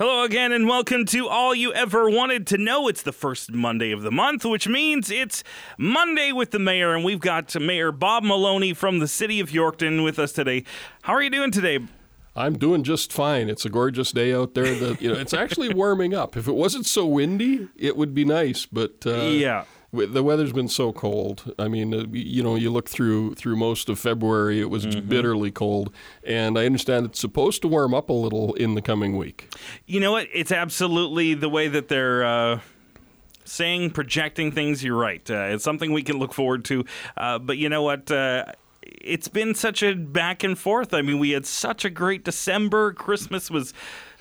Hello again, and welcome to All You Ever Wanted to Know. It's the first Monday of the month, which means it's Monday with the mayor, and we've got Mayor Bob Maloney from the city of Yorkton with us today. How are you doing today? I'm doing just fine. It's a gorgeous day out there. That you know, it's actually warming up. If it wasn't so windy, it would be nice. But uh, Yeah. The weather's been so cold. I mean, uh, you know, you look through through most of February, it was bitterly cold, and I understand it's supposed to warm up a little in the coming week. You know what? It's absolutely the way that they're uh, saying, projecting things. You're right. Uh, it's something we can look forward to. Uh, but you know what? Uh, it's been such a back and forth. I mean, we had such a great December. Christmas was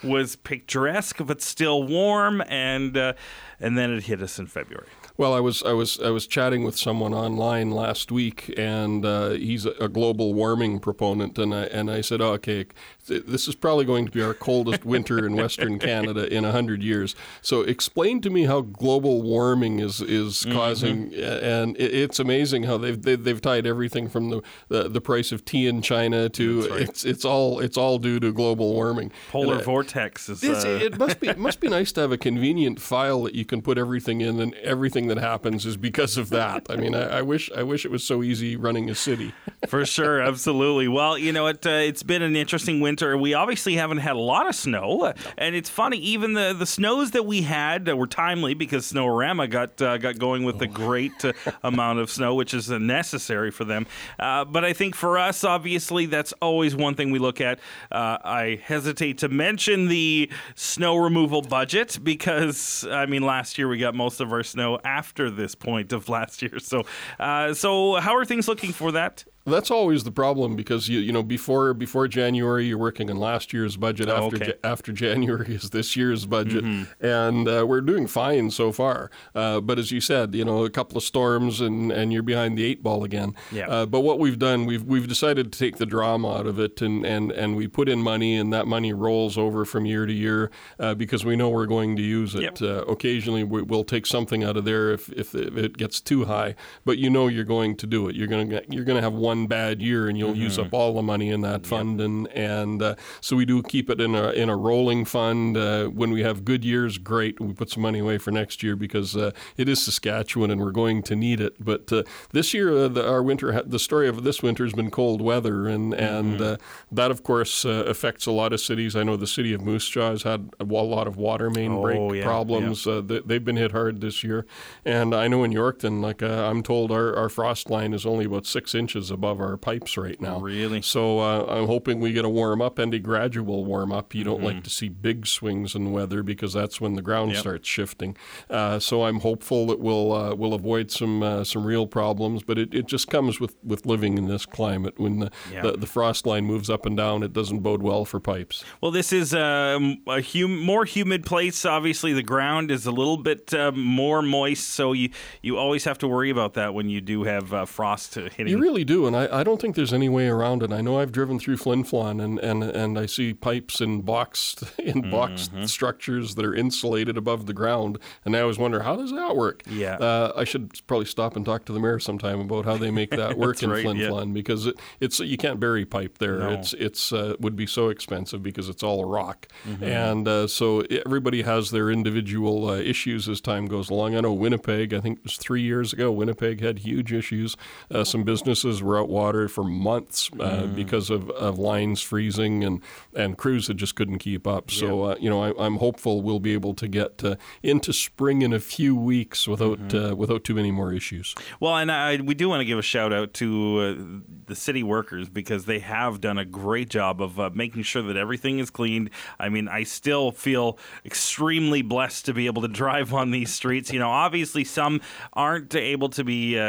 was picturesque, but still warm, and uh, and then it hit us in February. Well, I was I was I was chatting with someone online last week, and uh, he's a, a global warming proponent, and I and I said, oh, okay, th- this is probably going to be our coldest winter in Western Canada in hundred years. So, explain to me how global warming is is causing, and it, it's amazing how they've, they've they've tied everything from the, the the price of tea in China to it's it's all it's all due to global warming. Polar And I- vortex is. Uh, it must be it must be nice to have a convenient file that you can put everything in, and everything that happens is because of that. I mean, I, I wish I wish it was so easy running a city. For sure, absolutely. Well, you know, it, uh, it's been an interesting winter. We obviously haven't had a lot of snow, uh, and it's funny. Even the, the snows that we had were timely because Snowarama got uh, got going with a great uh, amount of snow, which is necessary for them. Uh, but I think for us, obviously, that's always one thing we look at. Uh, I hesitate to mention the snow removal budget because I mean, last year we got most of our snow after this point of last year. So, uh, so how are things looking for that? That's always the problem because you you know before before January you're working on last year's budget. Oh, after okay. Ja- after January is this year's budget. And uh, we're doing fine so far. Uh, but as you said you know a couple of storms and, and you're behind the eight ball again. Yeah. uh, but what we've done we've we've decided to take the drama out of it and, and, and we put in money and that money rolls over from year to year uh, because we know we're going to use it. Yep. uh, occasionally we, we'll take something out of there if, if it gets too high but you know you're going to do it. You're going to you're going to have one bad year and you'll use up all the money in that fund. And and uh, so we do keep it in a in a rolling fund. Uh, when we have good years great. We put some money away for next year because uh, it is Saskatchewan and we're going to need it. But uh, this year uh, the, our winter ha- the story of this winter has been cold weather and and uh, that of course uh, affects a lot of cities. I know the city of Moose Jaw has had a lot of water main Oh, break yeah, problems. Uh, they, they've been hit hard this year. And I know in Yorkton like uh, I'm told our, our frost line is only about six inches above our pipes right now Really? so uh, I'm hoping we get a warm up and a gradual warm up. You don't like to see big swings in weather because that's when the ground Mm-hmm. Yep. starts shifting. Uh, so I'm hopeful that we'll uh, we'll avoid some uh, some real problems. But it, it just comes with, with living in this climate. When the, the the frost line moves up and down, it doesn't bode well for pipes. Well, this is um, a hum- more humid place. Obviously, the ground is a little bit uh, more moist, so you you always have to worry about that when you do have uh, frost hitting. You really do, and I, I don't think there's any way around it. I know I've driven through Flin Flon, and, and, and I see pipes in boxed in boxed Mm-hmm. structures that are insulated above the ground, and I always wonder how does that work. Yeah. uh, I should probably stop and talk to the mayor sometime about how they make that work in right, Flin yeah. Flon because it, it's you can't bury pipe there. No. It's it's uh, would be so expensive because it's all rock, Mm-hmm. and uh, so everybody has their individual uh, issues as time goes along. I know Winnipeg. I think it was three years ago. Winnipeg had huge issues. Uh, some businesses were out water for months uh, Mm. because of, of lines freezing, and and crews that just couldn't keep up. So uh, you know, I, I'm hopeful we'll be able to get uh, into spring in a few weeks without Mm-hmm. uh, without too many more issues. Well, and I, we do want to give a shout out to uh, the city workers because they have done a great job of uh, making sure that everything is cleaned. I mean, I still feel extremely blessed to be able to drive on these streets. You know, obviously some aren't able to be.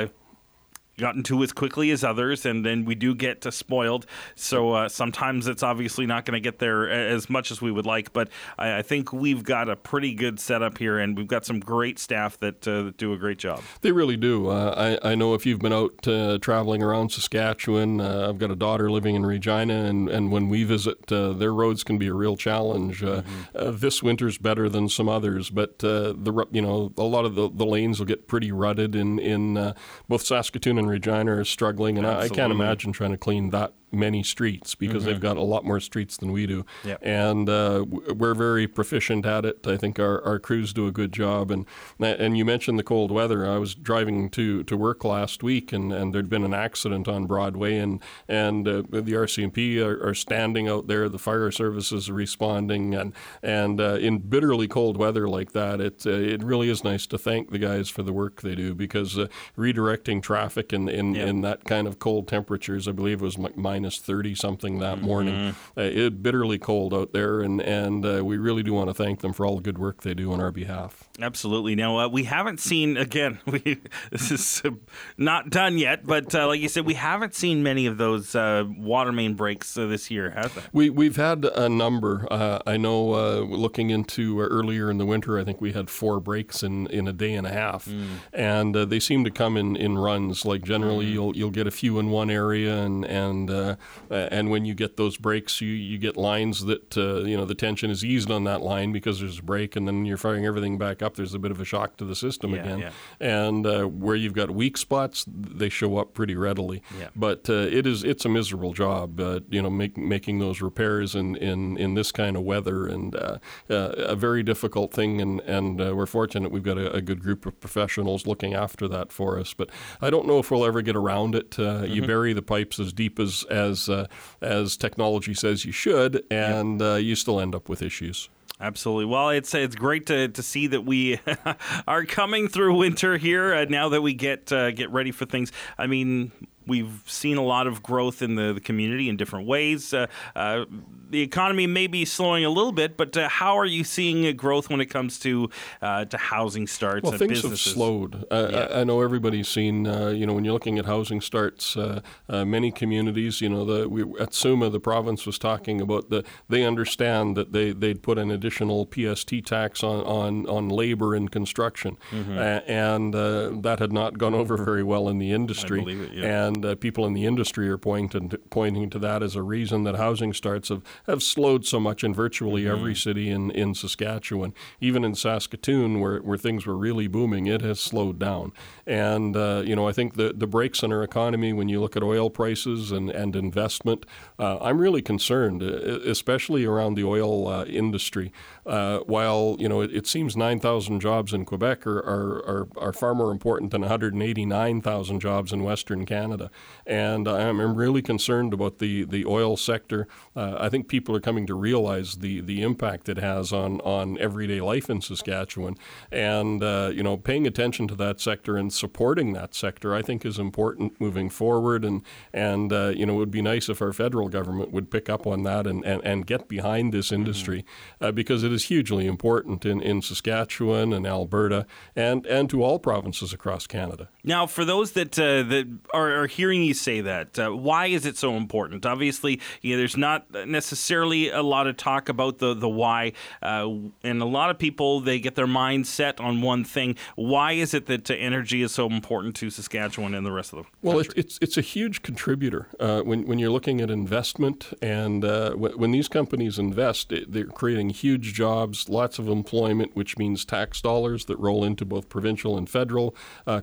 Gotten to as quickly as others, and then we do get spoiled. So uh, sometimes it's obviously not going to get there as much as we would like. But I, I think we've got a pretty good setup here, and we've got some great staff that, uh, that do a great job. They really do. Uh, I, I know if you've been out uh, traveling around Saskatchewan, uh, I've got a daughter living in Regina, and, and when we visit, uh, their roads can be a real challenge. Uh, uh, this winter's better than some others, but uh, the you know a lot of the, the lanes will get pretty rutted in in uh, both Saskatoon and Regina are struggling, and I, I can't imagine trying to clean that many streets because they've got a lot more streets than we do, Yep. and uh, we're very proficient at it. I think our, our crews do a good job. And and you mentioned the cold weather. I was driving to, to work last week, and, and there'd been an accident on Broadway, and and uh, the RCMP are, are standing out there. The fire services are responding, and and uh, in bitterly cold weather like that, it uh, it really is nice to thank the guys for the work they do because uh, redirecting traffic in in, Yeah. in that kind of cold temperatures, I believe it was mi- minus thirty something that morning. Uh, it bitterly cold out there, and and uh, we really do want to thank them for all the good work they do on our behalf. Absolutely. Now uh, we haven't seen again. We this is uh, not done yet, but uh, like you said, we haven't seen many of those uh, water main breaks uh, this year, have it? We we've had a number. Uh, I know uh, looking into uh, earlier in the winter, I think we had four breaks in, in a day and a half, and uh, they seem to come in, in runs. Like generally, you'll you'll get a few in one area, and and uh, and when you get those breaks, you, you get lines that uh, you know the tension is eased on that line because there's a break, and then you're firing everything back up. There's a bit of a shock to the system Yeah, again, yeah. and uh, where you've got weak spots, they show up pretty readily. Yeah. But uh, it is it's a miserable job, uh, you know, make, making those repairs in, in, in this kind of weather, and uh, uh, a very difficult thing. And and uh, we're fortunate we've got a, a good group of professionals looking after that for us. But I don't know if we'll ever get around it. Uh, You bury the pipes as deep as as uh, as technology says you should, and uh, you still end up with issues. Absolutely. Well, it's it's great to, to see that we are coming through winter here uh, now that we get uh, get ready for things. I mean, we've seen a lot of growth in the, the community in different ways. Uh, uh, the economy may be slowing a little bit, but uh, how are you seeing uh, growth when it comes to uh, to housing starts Well, things businesses? have slowed. Uh, I, I know everybody's seen. Uh, you know, when you're looking at housing starts, uh, uh, many communities. You know, the we, at SUMA, the province was talking about the. They understand that they they'd put an additional PST tax on on, on labor and construction, Mm-hmm. A- and uh, that had not gone over very well in the industry. believe it, yeah. And uh, people in the industry are pointing to, pointing to that as a reason that housing starts have, have slowed so much in virtually Mm-hmm. every city in, in Saskatchewan. Even in Saskatoon, where, where things were really booming, it has slowed down. And, uh, you know, I think the, the brakes in our economy, when you look at oil prices and, and investment, uh, I'm really concerned, uh, especially around the oil uh, industry. Uh, while, you know, it, it seems 9,000 jobs in Quebec are, are, are, are far more important than 189,000 jobs in Western Canada. And I'm, I'm really concerned about the, the oil sector. Uh, I think people are coming to realize the, the impact it has on, on everyday life in Saskatchewan. And, uh, you know, paying attention to that sector and supporting that sector, I think, is important moving forward. And, and uh, you know, it would be nice if our federal government would pick up on that and, and, and get behind this industry uh, because it is hugely important in, in Saskatchewan and Alberta and, and to all provinces across Canada. Now, for those that uh, that are, are hearing you say that, uh, why is it so important? Obviously, you know, there's not necessarily a lot of talk about the the why, uh, and a lot of people they get their mind set on one thing. Why is it that uh, energy is so important to Saskatchewan and the rest of the Well, country? it, it's it's a huge contributor uh, when when you're looking at investment, and uh, when, when these companies invest, it, they're creating huge jobs, lots of employment, which means tax dollars that roll into both provincial and federal uh,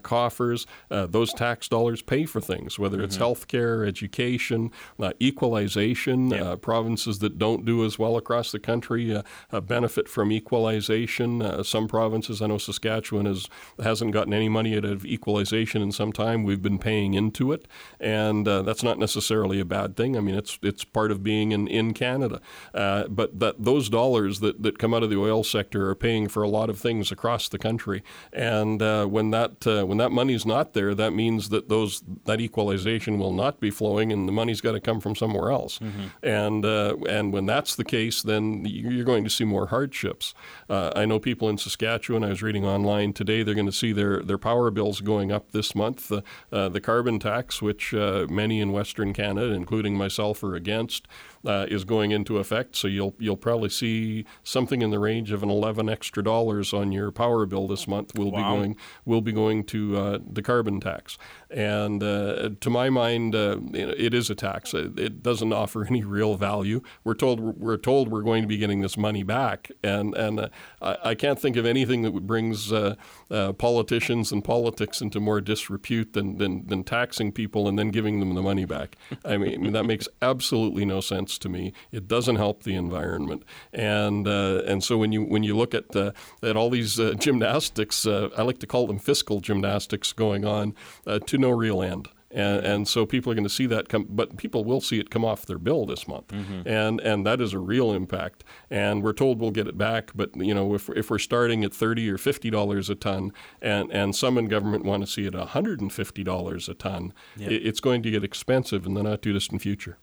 Uh, those tax dollars pay for things, whether it's healthcare, education, uh, equalization. Uh, provinces that don't do as well across the country uh, uh, benefit from equalization. Uh, some provinces, I know Saskatchewan has hasn't gotten any money out of equalization in some time. We've been paying into it, and uh, that's not necessarily a bad thing. I mean, it's it's part of being in in Canada. Uh, but that those dollars that, that come out of the oil sector are paying for a lot of things across the country, and uh, when that uh, when that money's not there, that means that those that equalization will not be flowing, and the money's got to come from somewhere else. And uh, and when that's the case, then you're going to see more hardships. Uh, I know people in Saskatchewan. I was reading online today; they're going to see their their power bills going up this month. The uh, the carbon tax, which uh, many in Western Canada, including myself, are against. Uh, is going into effect. So you'll you'll probably see something in the range of an 11 extra dollars on your power bill this month. Will wow. be going will be going to uh, the carbon tax. And uh, to my mind, uh, it is a tax. It doesn't offer any real value. We're told we're told we're going to be getting this money back, and and uh, I, I, can't think of anything that brings uh, uh, politicians and politics into more disrepute than, than than taxing people and then giving them the money back. I mean, that makes absolutely no sense to me. It doesn't help the environment, and uh, and so when you when you look at at all these gymnastics, I like to call them fiscal gymnastics going on to no real end. And, and so people are going to see that come, but people will see it come off their bill this month, mm-hmm. and and that is a real impact. And we're told we'll get it back, but you know if if we're starting at thirty or fifty dollars a ton, and and some in government want to see it hundred and fifty dollars a ton, it, it's going to get expensive in the not too distant future.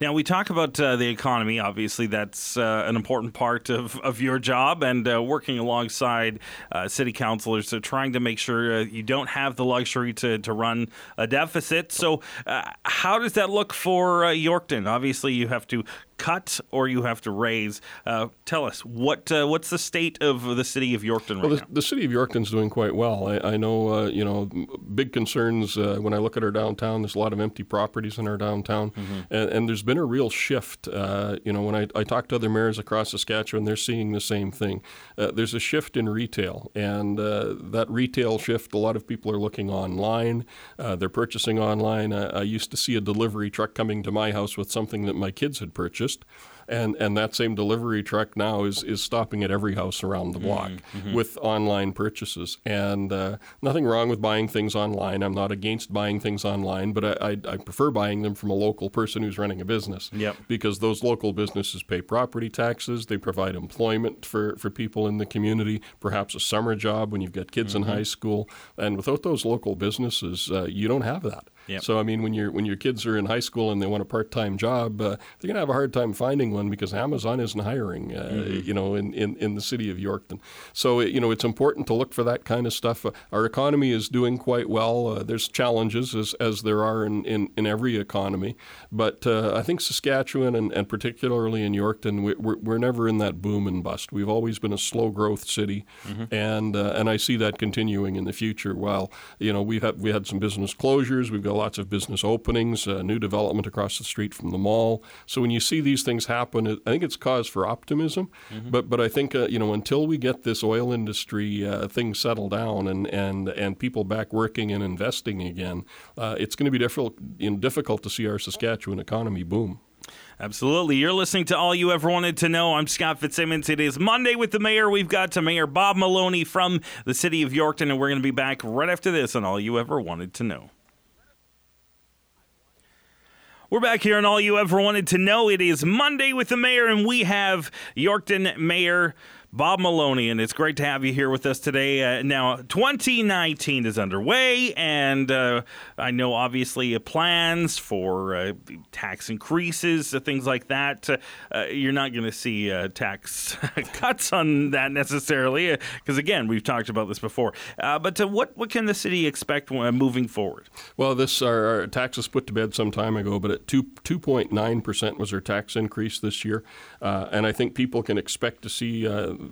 Now, we talk about uh, the economy. Obviously, that's uh, an important part of, of your job and uh, working alongside uh, city councilors, so trying to make sure uh, you don't have the luxury to, to run a deficit. So, uh, how does that look for Yorkton? Obviously, you have to cut or you have to raise. Uh, tell us what uh, what's the state of the city of Yorkton right well, the, now? The city of Yorkton's doing quite well. I, I know uh, you know big concerns uh, when I look at our downtown. There's a lot of empty properties in our downtown, mm-hmm. and, and, there's been a real shift. Uh, you know, when I, I talk to other mayors across Saskatchewan, they're seeing the same thing. Uh, there's a shift in retail, and that retail shift, a lot of people are looking online. they're purchasing online. I used to see a delivery truck coming to my house with something that my kids had purchased Budapest and and that same delivery truck now is is stopping at every house around the block mm-hmm. with online purchases. And uh, nothing wrong with buying things online. I'm not against buying things online, but I, I, I, prefer buying them from a local person who's running a business. Yep. Because those local businesses pay property taxes, they provide employment for, for people in the community, perhaps a summer job when you've got kids mm-hmm. in high school. And without those local businesses, uh, you don't have that. Yep. So I mean, when your when your kids are in high school and they want a part time job, uh, they're going to have a hard time finding one because Amazon isn't hiring. Uh, mm-hmm. You know, in, in, in the city of Yorkton. So you know, it's important to look for that kind of stuff. Uh, our economy is doing quite well. Uh, there's challenges as as there are in, in, in every economy, but uh, I think Saskatchewan and, and particularly in Yorkton, we, we're, we're never in that boom and bust. We've always been a slow growth city, mm-hmm. and uh, and I see that continuing in the future. While you know we've had we had some business closures, we've got lots of business openings, uh, new development across the street from the mall. So when you see these things happen, I think it's cause for optimism. Mm-hmm. But but I think uh, you know until we get this oil industry uh, thing settled down and and and people back working and investing again, uh, it's going to be difficult you know, difficult to see our Saskatchewan economy boom. Absolutely. You're listening to All You Ever Wanted to Know. I'm Scott Fitzsimmons. It is Monday with the mayor. We've got to Mayor Bob Maloney from the city of Yorkton, and we're going to be back right after this on All You Ever Wanted to Know. We're back here on All You Ever Wanted to Know. It is Monday with the mayor, and we have Yorkton Mayor Bob Maloney, and it's great to have you here with us today. Uh, now, 2019 is underway, and uh, I know obviously uh, plans for uh, tax increases, uh, things like that. Uh, you're not going to see tax cuts on that necessarily, because again, we've talked about this before. but what what can the city expect moving forward? Well, this our, our taxes put to bed some time ago, but at two 2.9 percent was our tax increase this year, and I think people can expect to see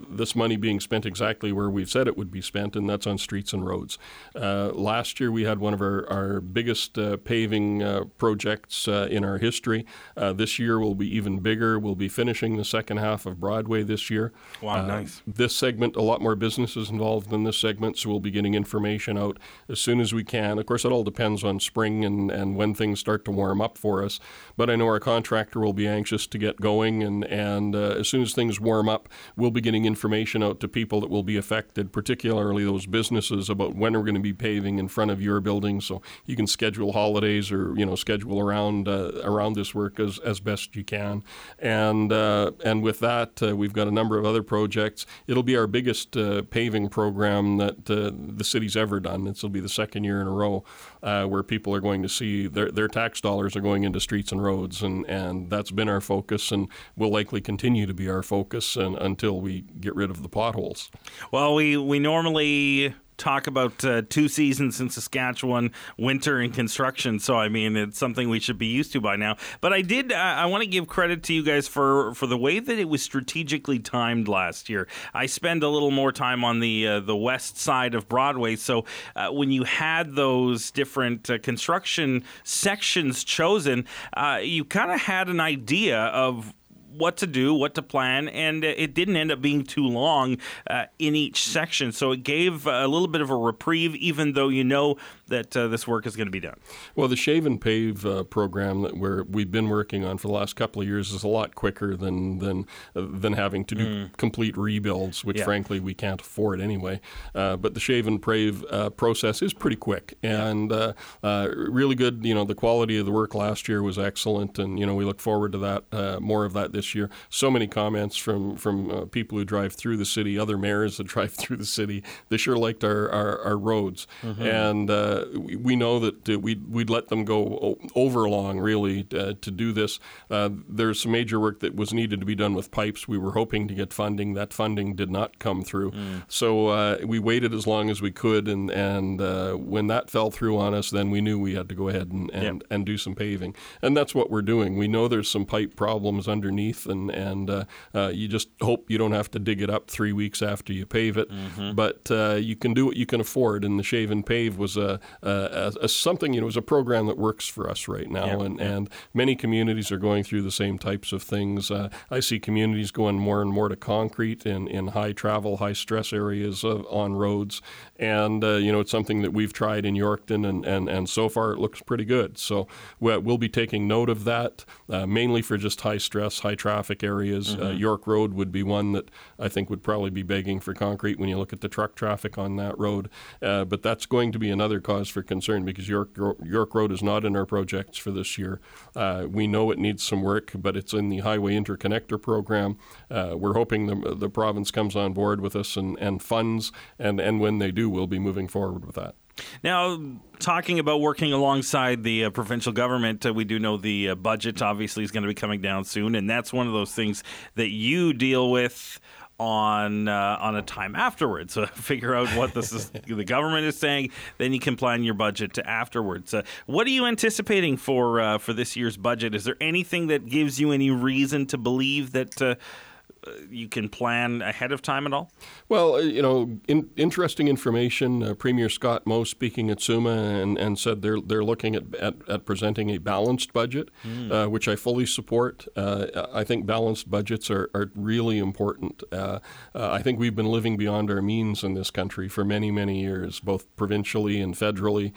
this money being spent exactly where we've said it would be spent, and that's on streets and roads. Uh, last year, we had one of our, our biggest uh, paving uh, projects uh, in our history. Uh, this year will be even bigger. We'll be finishing the second half of Broadway this year. Wow, nice. This segment, a lot more businesses involved in this segment, so we'll be getting information out as soon as we can. Of course, it all depends on spring and, and when things start to warm up for us. But I know our contractor will be anxious to get going, and, and as soon as things warm up, we'll be getting information information out to people that will be affected, particularly those businesses, about when we're going to be paving in front of your building, so you can schedule holidays or you know schedule around uh, around this work as, as best you can. And uh, and with that, uh, we've got a number of other projects. It'll be our biggest uh, paving program that uh, the city's ever done. This will be the second year in a row uh, where people are going to see their their tax dollars are going into streets and roads, and and that's been our focus, and will likely continue to be our focus and, until we get rid of the potholes. Well, we we normally talk about uh, two seasons in Saskatchewan, winter and construction. So I mean, it's something we should be used to by now. But I did. Uh, I want to give credit to you guys for for the way that it was strategically timed last year. I spend a little more time on the uh, the west side of Broadway, so uh, when you had those different uh, construction sections chosen, you kind of had an idea of what to do, what to plan, and it didn't end up being too long uh, in each section. So it gave a little bit of a reprieve, even though you know that uh, this work is going to be done. Well, the shave and pave uh, program that we're, we've been working on for the last couple of years is a lot quicker than than uh, than having to do mm. complete rebuilds, which yeah. frankly we can't afford anyway. Uh, but the shave and pave uh, process is pretty quick and really good. You know, the quality of the work last year was excellent, and you know we look forward to that more of that this year. So many comments from from uh, people who drive through the city, other mayors that drive through the city. They sure liked our our, our roads, mm-hmm. and uh, we, we, know that uh, we'd we'd let them go over long really uh, to do this. Uh, there's some major work that was needed to be done with pipes. We were hoping to get funding. That funding did not come through, mm. so uh, we waited as long as we could, and and when that fell through on us, then we knew we had to go ahead and and, yep. and do some paving, and that's what we're doing. We know there's some pipe problems underneath and and uh, uh, you just hope you don't have to dig it up three weeks after you pave it. Mm-hmm. But uh, you can do what you can afford, and the shave and pave was a, a, a, something you know was a program that works for us right now, yeah. and yeah. and many communities are going through the same types of things. Uh, I see communities going more and more to concrete in in high travel, high stress areas of, on roads, and uh, you know it's something that we've tried in Yorkton, and and and so far it looks pretty good. So we'll be taking note of that, uh, mainly for just high stress, high traffic areas. Uh, mm-hmm. Uh, York Road would be one that I think would probably be begging for concrete when you look at the truck traffic on that road. Uh, but that's going to be another cause for concern because York York Road is not in our projects for this year. Uh, we know it needs some work, but it's in the Highway Interconnector Program. Uh, we're hoping the, the province comes on board with us and, and funds, and, and when they do, we'll be moving forward with that. Now, talking about working alongside the uh, provincial government, uh, we do know the uh, budget obviously is going to be coming down soon, and that's one of those things that you deal with on uh, on a time afterwards. So figure out what this is, the government is saying, then you can plan your budget to afterwards. Uh, what are you anticipating for uh, for this year's budget? Is there anything that gives you any reason to believe that? Uh, you can plan ahead of time at all? Well, uh, you know, in, interesting information. Uh, Premier Scott Moe speaking at SUMA and, and said they're they're looking at, at, at presenting a balanced budget, mm. uh, which I fully support. Uh, I think balanced budgets are, are really important. Uh, uh, I think we've been living beyond our means in this country for many many years, both provincially and federally.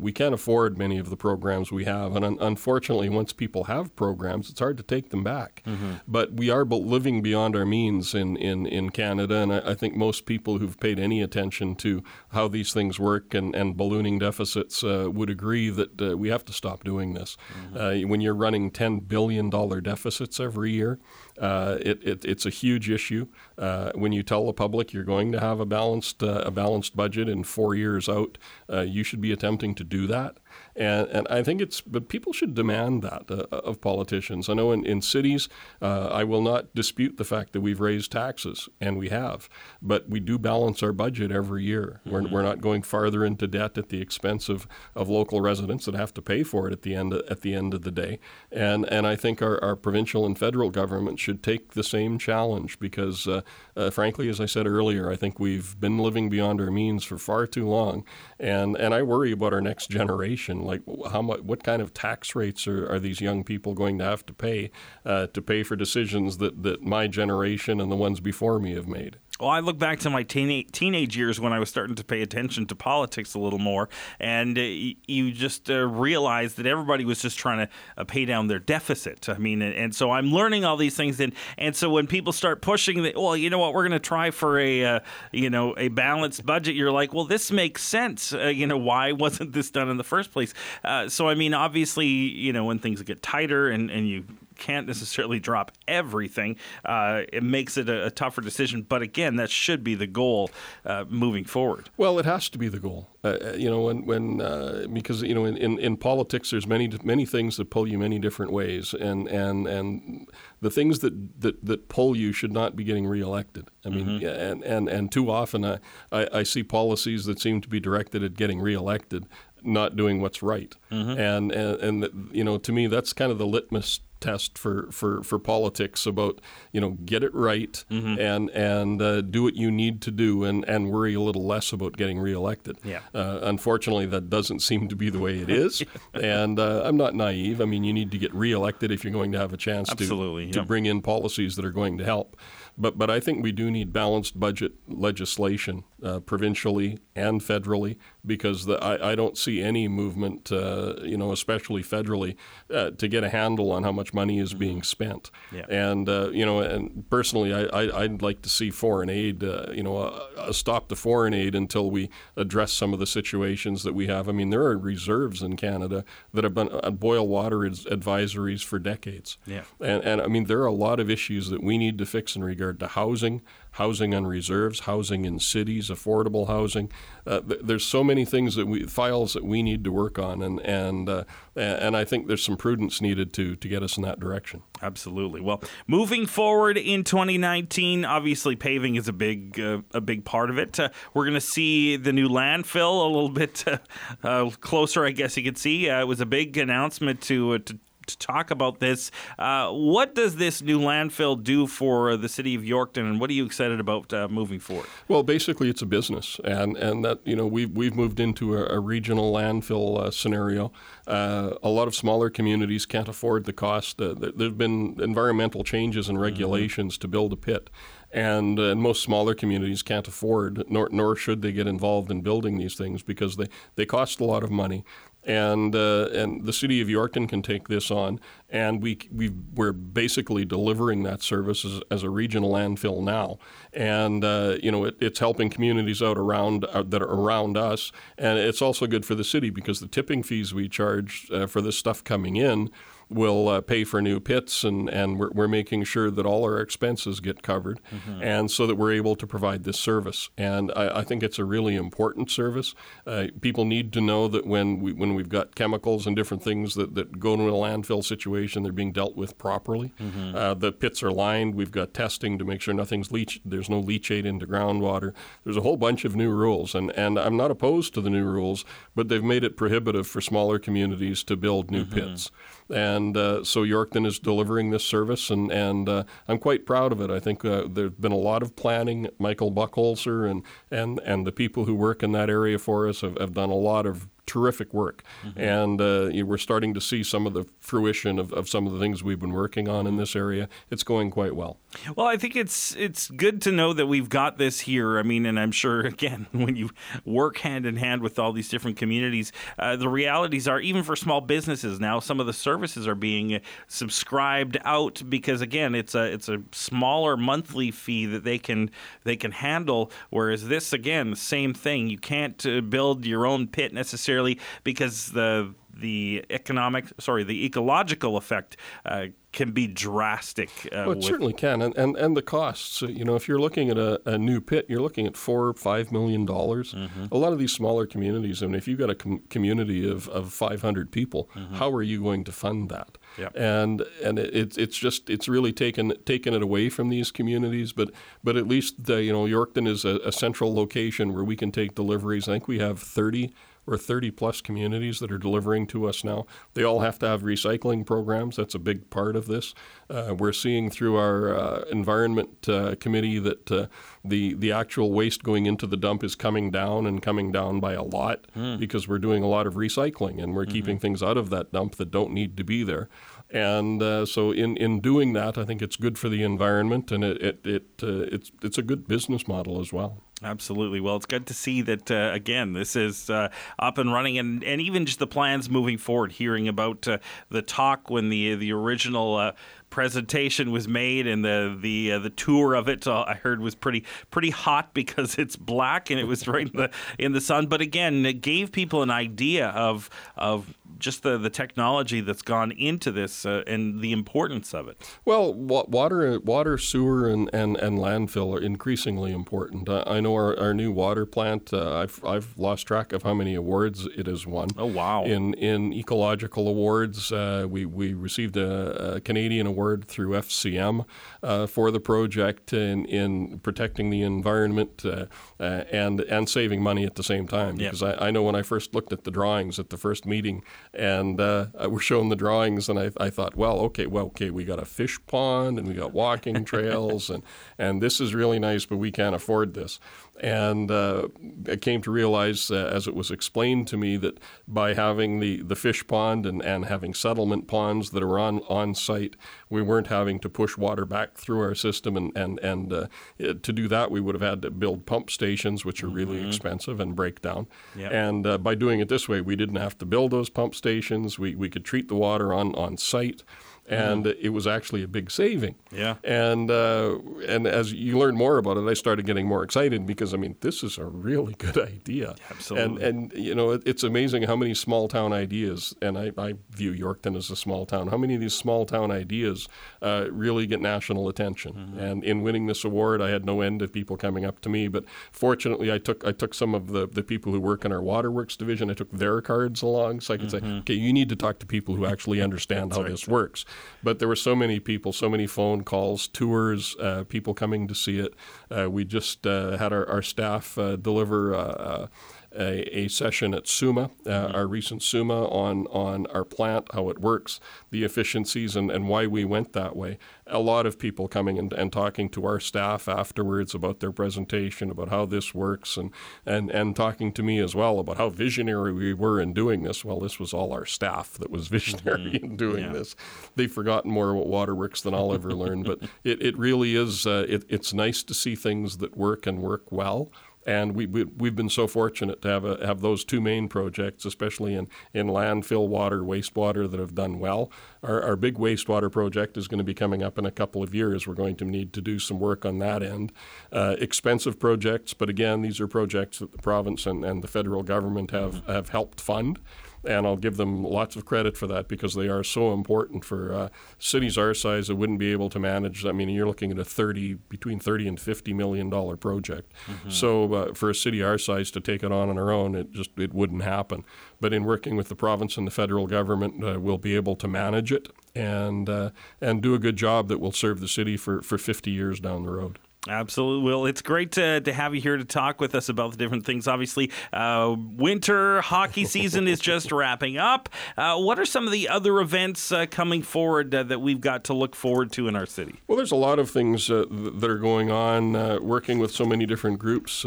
we can't afford many of the programs we have, and un- unfortunately, once people have programs, it's hard to take them back. Mm-hmm. But we are living beyond beyond our means in, in, in Canada. And I, I, think most people who've paid any attention to how these things work and, and ballooning deficits uh, would agree that uh, we have to stop doing this. Mm-hmm. Uh, when you're running $10 billion deficits every year, uh, it, it, it's a huge issue. Uh, when you tell the public you're going to have a balanced, uh, a balanced budget in four years out, you should be attempting to do that. And, and I think it's, but people should demand that uh, of politicians. I know in, in cities, uh, I will not dispute the fact that we've raised taxes, and we have, but we do balance our budget every year. Mm-hmm. We're, we're not going farther into debt at the expense of, of local residents that have to pay for it at the end of, at the end of the day. And, and I think our, our provincial and federal government should take the same challenge because, uh, uh, frankly, as I said earlier, I think we've been living beyond our means for far too long. And, and I worry about our next generation like how much, what kind of tax rates are, are these young people going to have to pay uh, to pay for decisions that, that my generation and the ones before me have made? Well, I look back to my teen- teenage years when I was starting to pay attention to politics a little more, and uh, you just uh, realize that everybody was just trying to uh, pay down their deficit. I mean, and, and, so I'm learning all these things, and and so when people start pushing that, well, you know what, we're going to try for a uh, you know a balanced budget. You're like, well, this makes sense. Uh, you know, why wasn't this done in the first place? Uh, so I mean, obviously, you know, when things get tighter and and you can't necessarily drop everything. Uh, it makes it a, a, tougher decision. But again, that should be the goal uh, moving forward. Well, it has to be the goal. Uh, uh you know, when when uh, because you know in, in, in, politics there's many many things that pull you many different ways, and and and the things that that, that pull you should not be getting reelected. I mean, mm-hmm. and, and and too often I, I, I see policies that seem to be directed at getting reelected not doing what's right. Mm-hmm. And, and, and, you know, to me, that's kind of the litmus test for, for, for politics about, you know, get it right mm-hmm. and, and uh, do what you need to do and, and worry a little less about getting reelected. Yeah. Uh, unfortunately, that doesn't seem to be the way it is. and uh, I'm not naive. I mean, you need to get reelected if you're going to have a chance Absolutely, to, to bring in policies that are going to help. But, but I think we do need balanced budget legislation, uh, provincially and federally, because the, I, I don't see any movement, uh, you know, especially federally, uh, to get a handle on how much money is being spent. Yeah. And, uh, you know, and personally, I, I, would like to see foreign aid, uh, you know, a, a, stop to foreign aid until we address some of the situations that we have. I mean, there are reserves in Canada that have been uh, boil water advisories for decades. Yeah. And, and I mean, there are a lot of issues that we need to fix in regard to housing, housing on reserves, housing in cities, affordable housing. Uh, th- there's so many things that we files that we need to work on, and and uh, and I think there's some prudence needed to to get us in that direction. Absolutely. Well, moving forward in 2019, obviously paving is a big uh, a big part of it. Uh, we're going to see the new landfill a little bit uh, uh, closer, I guess you could see. it was a big announcement to to to talk about this. Uh, what does this new landfill do for the city of Yorkton, and what are you excited about uh, moving forward? Well, basically, it's a business, and and that you know we've we've moved into a, a regional landfill uh, scenario. Uh, a lot of smaller communities can't afford the cost. Uh, there've been environmental changes and mm-hmm. regulations mm-hmm. to build a pit. And, uh, most smaller communities can't afford, nor, nor should they get involved in building these things because they, they cost a lot of money and uh, and the city of Yorkton can take this on, and we we we're basically delivering that service as, as a regional landfill now, and uh, you know it, it's helping communities out around uh, that are around us, and it's also good for the city because the tipping fees we charge uh, for this stuff coming in will uh, pay for new pits, and, and we're, we're making sure that all our expenses get covered, mm-hmm. and so that we're able to provide this service. And I, I think it's a really important service. Uh, people need to know that when we when we've got chemicals and different things that, that go into a landfill situation, they're being dealt with properly. Mm-hmm. Uh, the pits are lined. We've got testing to make sure nothing's leach. There's no leachate into groundwater. There's a whole bunch of new rules, and and I'm not opposed to the new rules, but they've made it prohibitive for smaller communities to build new mm-hmm. pits. And uh, so Yorkton is delivering this service, and, and uh, I'm quite proud of it. I think uh, there's been a lot of planning. Michael Buchholzer and, and, and the people who work in that area for us have, have done a lot of terrific work. Mm-hmm. And uh, you know, we're starting to see some of the fruition of, of some of the things we've been working on in this area. It's going quite well. Well, I think it's it's good to know that we've got this here. I mean, and I'm sure again when you work hand in hand with all these different communities, uh, the realities are even for small businesses now, some of the services are being subscribed out because again, it's a it's a smaller monthly fee that they can they can handle. Whereas this again, the same thing. You can't uh, build your own pit necessarily necessarily because the the economic, sorry, the ecological effect uh, can be drastic. Uh, well, it certainly can, and, and and the costs. You know, if you're looking at a, a new pit, you're looking at four or five million dollars. Mm-hmm. A lot of these smaller communities. I mean, if you've got a com- community of, of 500 people, mm-hmm. how are you going to fund that? Yep. And and it, it's just it's really taken taken it away from these communities. But but at least the, you know Yorkton is a, a central location where we can take deliveries. I think we have 30 or 30 plus communities that are delivering to us now. They all have to have recycling programs. That's a big part of this. Uh, we're seeing through our uh, environment uh, committee that uh, the the actual waste going into the dump is coming down and coming down by a lot mm. because we're doing a lot of recycling and we're mm-hmm. keeping things out of that dump that don't need to be there. And uh, so, in, in doing that, I think it's good for the environment, and it, it, it uh, it's it's a good business model as well. Absolutely. Well, it's good to see that uh, again. This is uh, up and running, and, and even just the plans moving forward. Hearing about uh, the talk when the the original uh, presentation was made, and the the uh, the tour of it uh, I heard was pretty pretty hot because it's black and it was right in the in the sun. But again, it gave people an idea of of just the, the technology that's gone into this uh, and the importance of it. Well, wa- water, water, sewer, and, and, and landfill are increasingly important. Uh, I know our, our new water plant. Uh, I've I've lost track of how many awards it has won. Oh wow! In in ecological awards, uh, we we received a, a, Canadian award through FCM uh, for the project in in protecting the environment uh, and and saving money at the same time. Because yep. I, I know when I first looked at the drawings at the first meeting and uh, we're showing the drawings, and I, I thought, well, okay, well, okay, we got a fish pond and we got walking trails, and and this is really nice, but we can't afford this. And uh, I came to realize, uh, as it was explained to me, that by having the, the fish pond and, and having settlement ponds that are on, on site, we weren't having to push water back through our system. And, and, and uh, to do that, we would have had to build pump stations, which are really mm-hmm. expensive and break down. Yep. And uh, by doing it this way, we didn't have to build those pump stations. We, we could treat the water on, on site and mm. it was actually a big saving. Yeah. And uh, and as you learn more about it, I started getting more excited because I mean this is a really good idea. Absolutely. And and you know it, it's amazing how many small town ideas, and I, I, view Yorkton as a small town. How many of these small town ideas uh, really get national attention? Mm-hmm. And in winning this award, I had no end of people coming up to me. But fortunately, I took I took some of the the people who work in our waterworks division. I took their cards along so I could mm-hmm. say, okay, you need to talk to people who actually understand how right. this works. But there were so many people, so many phone calls, tours, uh, people coming to see it. Uh, we just uh, had our, our staff uh, deliver a, a session at SUMA, uh, mm-hmm. our recent SUMA, on, on our plant, how it works, the efficiencies, and, and why we went that way. A lot of people coming and, and talking to our staff afterwards about their presentation, about how this works, and, and, and talking to me as well about how visionary we were in doing this. Well, this was all our staff that was visionary mm-hmm. in doing yeah. this. They've forgotten more about waterworks than I'll ever learn, but it, it really is, uh, it, it's nice to see things that work and work well. And we, we, we've been so fortunate to have, a, have those two main projects, especially in, in landfill water, wastewater, that have done well. Our, our big wastewater project is going to be coming up in a couple of years. We're going to need to do some work on that end. Uh, expensive projects, but again, these are projects that the province and, and the federal government have, mm-hmm. have helped fund and I'll give them lots of credit for that because they are so important for uh, cities our size that wouldn't be able to manage. I mean, you're looking at a 30 between 30 and 50 million dollar project. Mm-hmm. So uh, for a city our size to take it on on our own, it just it wouldn't happen. But in working with the province and the federal government, uh, we'll be able to manage it and uh, and do a good job that will serve the city for, for 50 years down the road. Absolutely. Well, it's great to, to have you here to talk with us about the different things. Obviously, uh, winter hockey season is just wrapping up. Uh, what are some of the other events uh, coming forward uh, that we've got to look forward to in our city? Well, there's a lot of things uh, that are going on, uh, working with so many different groups.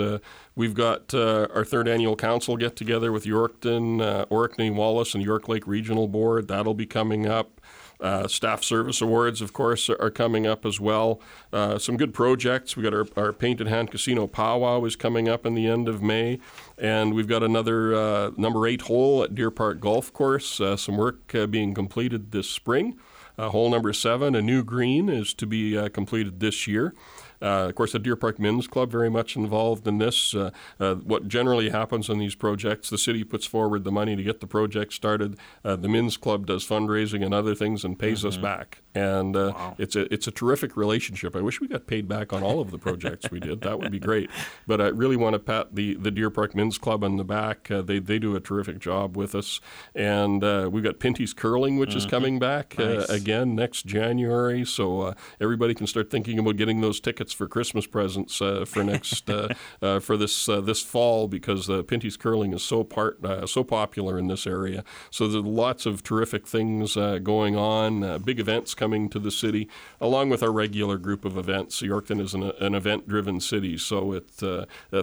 we've got our third annual council get together with Yorkton, Orkney, Wallace, and York Lake Regional Board. That'll be coming up. Uh, staff service awards, of course, are coming up as well. Uh, some good projects. We got our, our Painted Hand Casino Powwow is coming up in the end of May, and we've got another uh, number eight hole at Deer Park Golf Course. Uh, some work uh, being completed this spring. hole number seven, a new green, is to be completed this year. Uh, of course, the Deer Park Men's Club very much involved in this. Uh, uh, what generally happens in these projects, the city puts forward the money to get the project started. Uh, the Men's Club does fundraising and other things and pays mm-hmm. us back. And uh, wow. it's a it's a terrific relationship. I wish we got paid back on all of the projects we did. That would be great. But I really want to pat the, the Deer Park Men's Club on the back. Uh, they they do a terrific job with us. And we've got Pinty's Curling, which mm-hmm. is coming back nice. again next January. So everybody can start thinking about getting those tickets tickets for Christmas presents uh, for next uh, uh, for this uh, this fall because uh, Pinty's curling is so part so popular in this area. So there's lots of terrific things going on, big events coming to the city, along with our regular group of events. Yorkton is an, an event-driven city, so it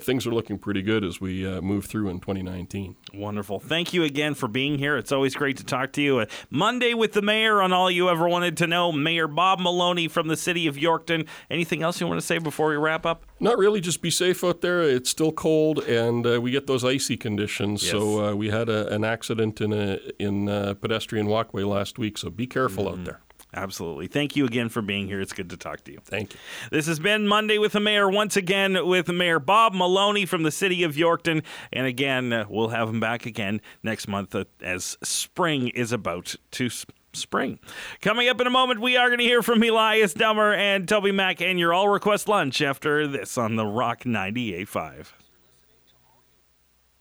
things are looking pretty good as we move through in 2019. Wonderful. Thank you again for being here. It's always great to talk to you. Monday with the mayor on all you ever wanted to know. Mayor Bob Maloney from the city of Yorkton. Anything else you want? Want to say before we wrap up? Not really. Just be safe out there. It's still cold, and uh, we get those icy conditions. Yes. So uh, we had a, an accident in a in a pedestrian walkway last week. So be careful mm-hmm. out there. Absolutely. Thank you again for being here. It's good to talk to you. Thank you. This has been Monday with the Mayor once again with Mayor Bob Maloney from the city of Yorkton. And again, uh, we'll have him back again next month uh, as spring is about to s- spring. Coming up in a moment, we are going to hear from Elias Dummer and TobyMac and your all request lunch after this on the Rock 98.5.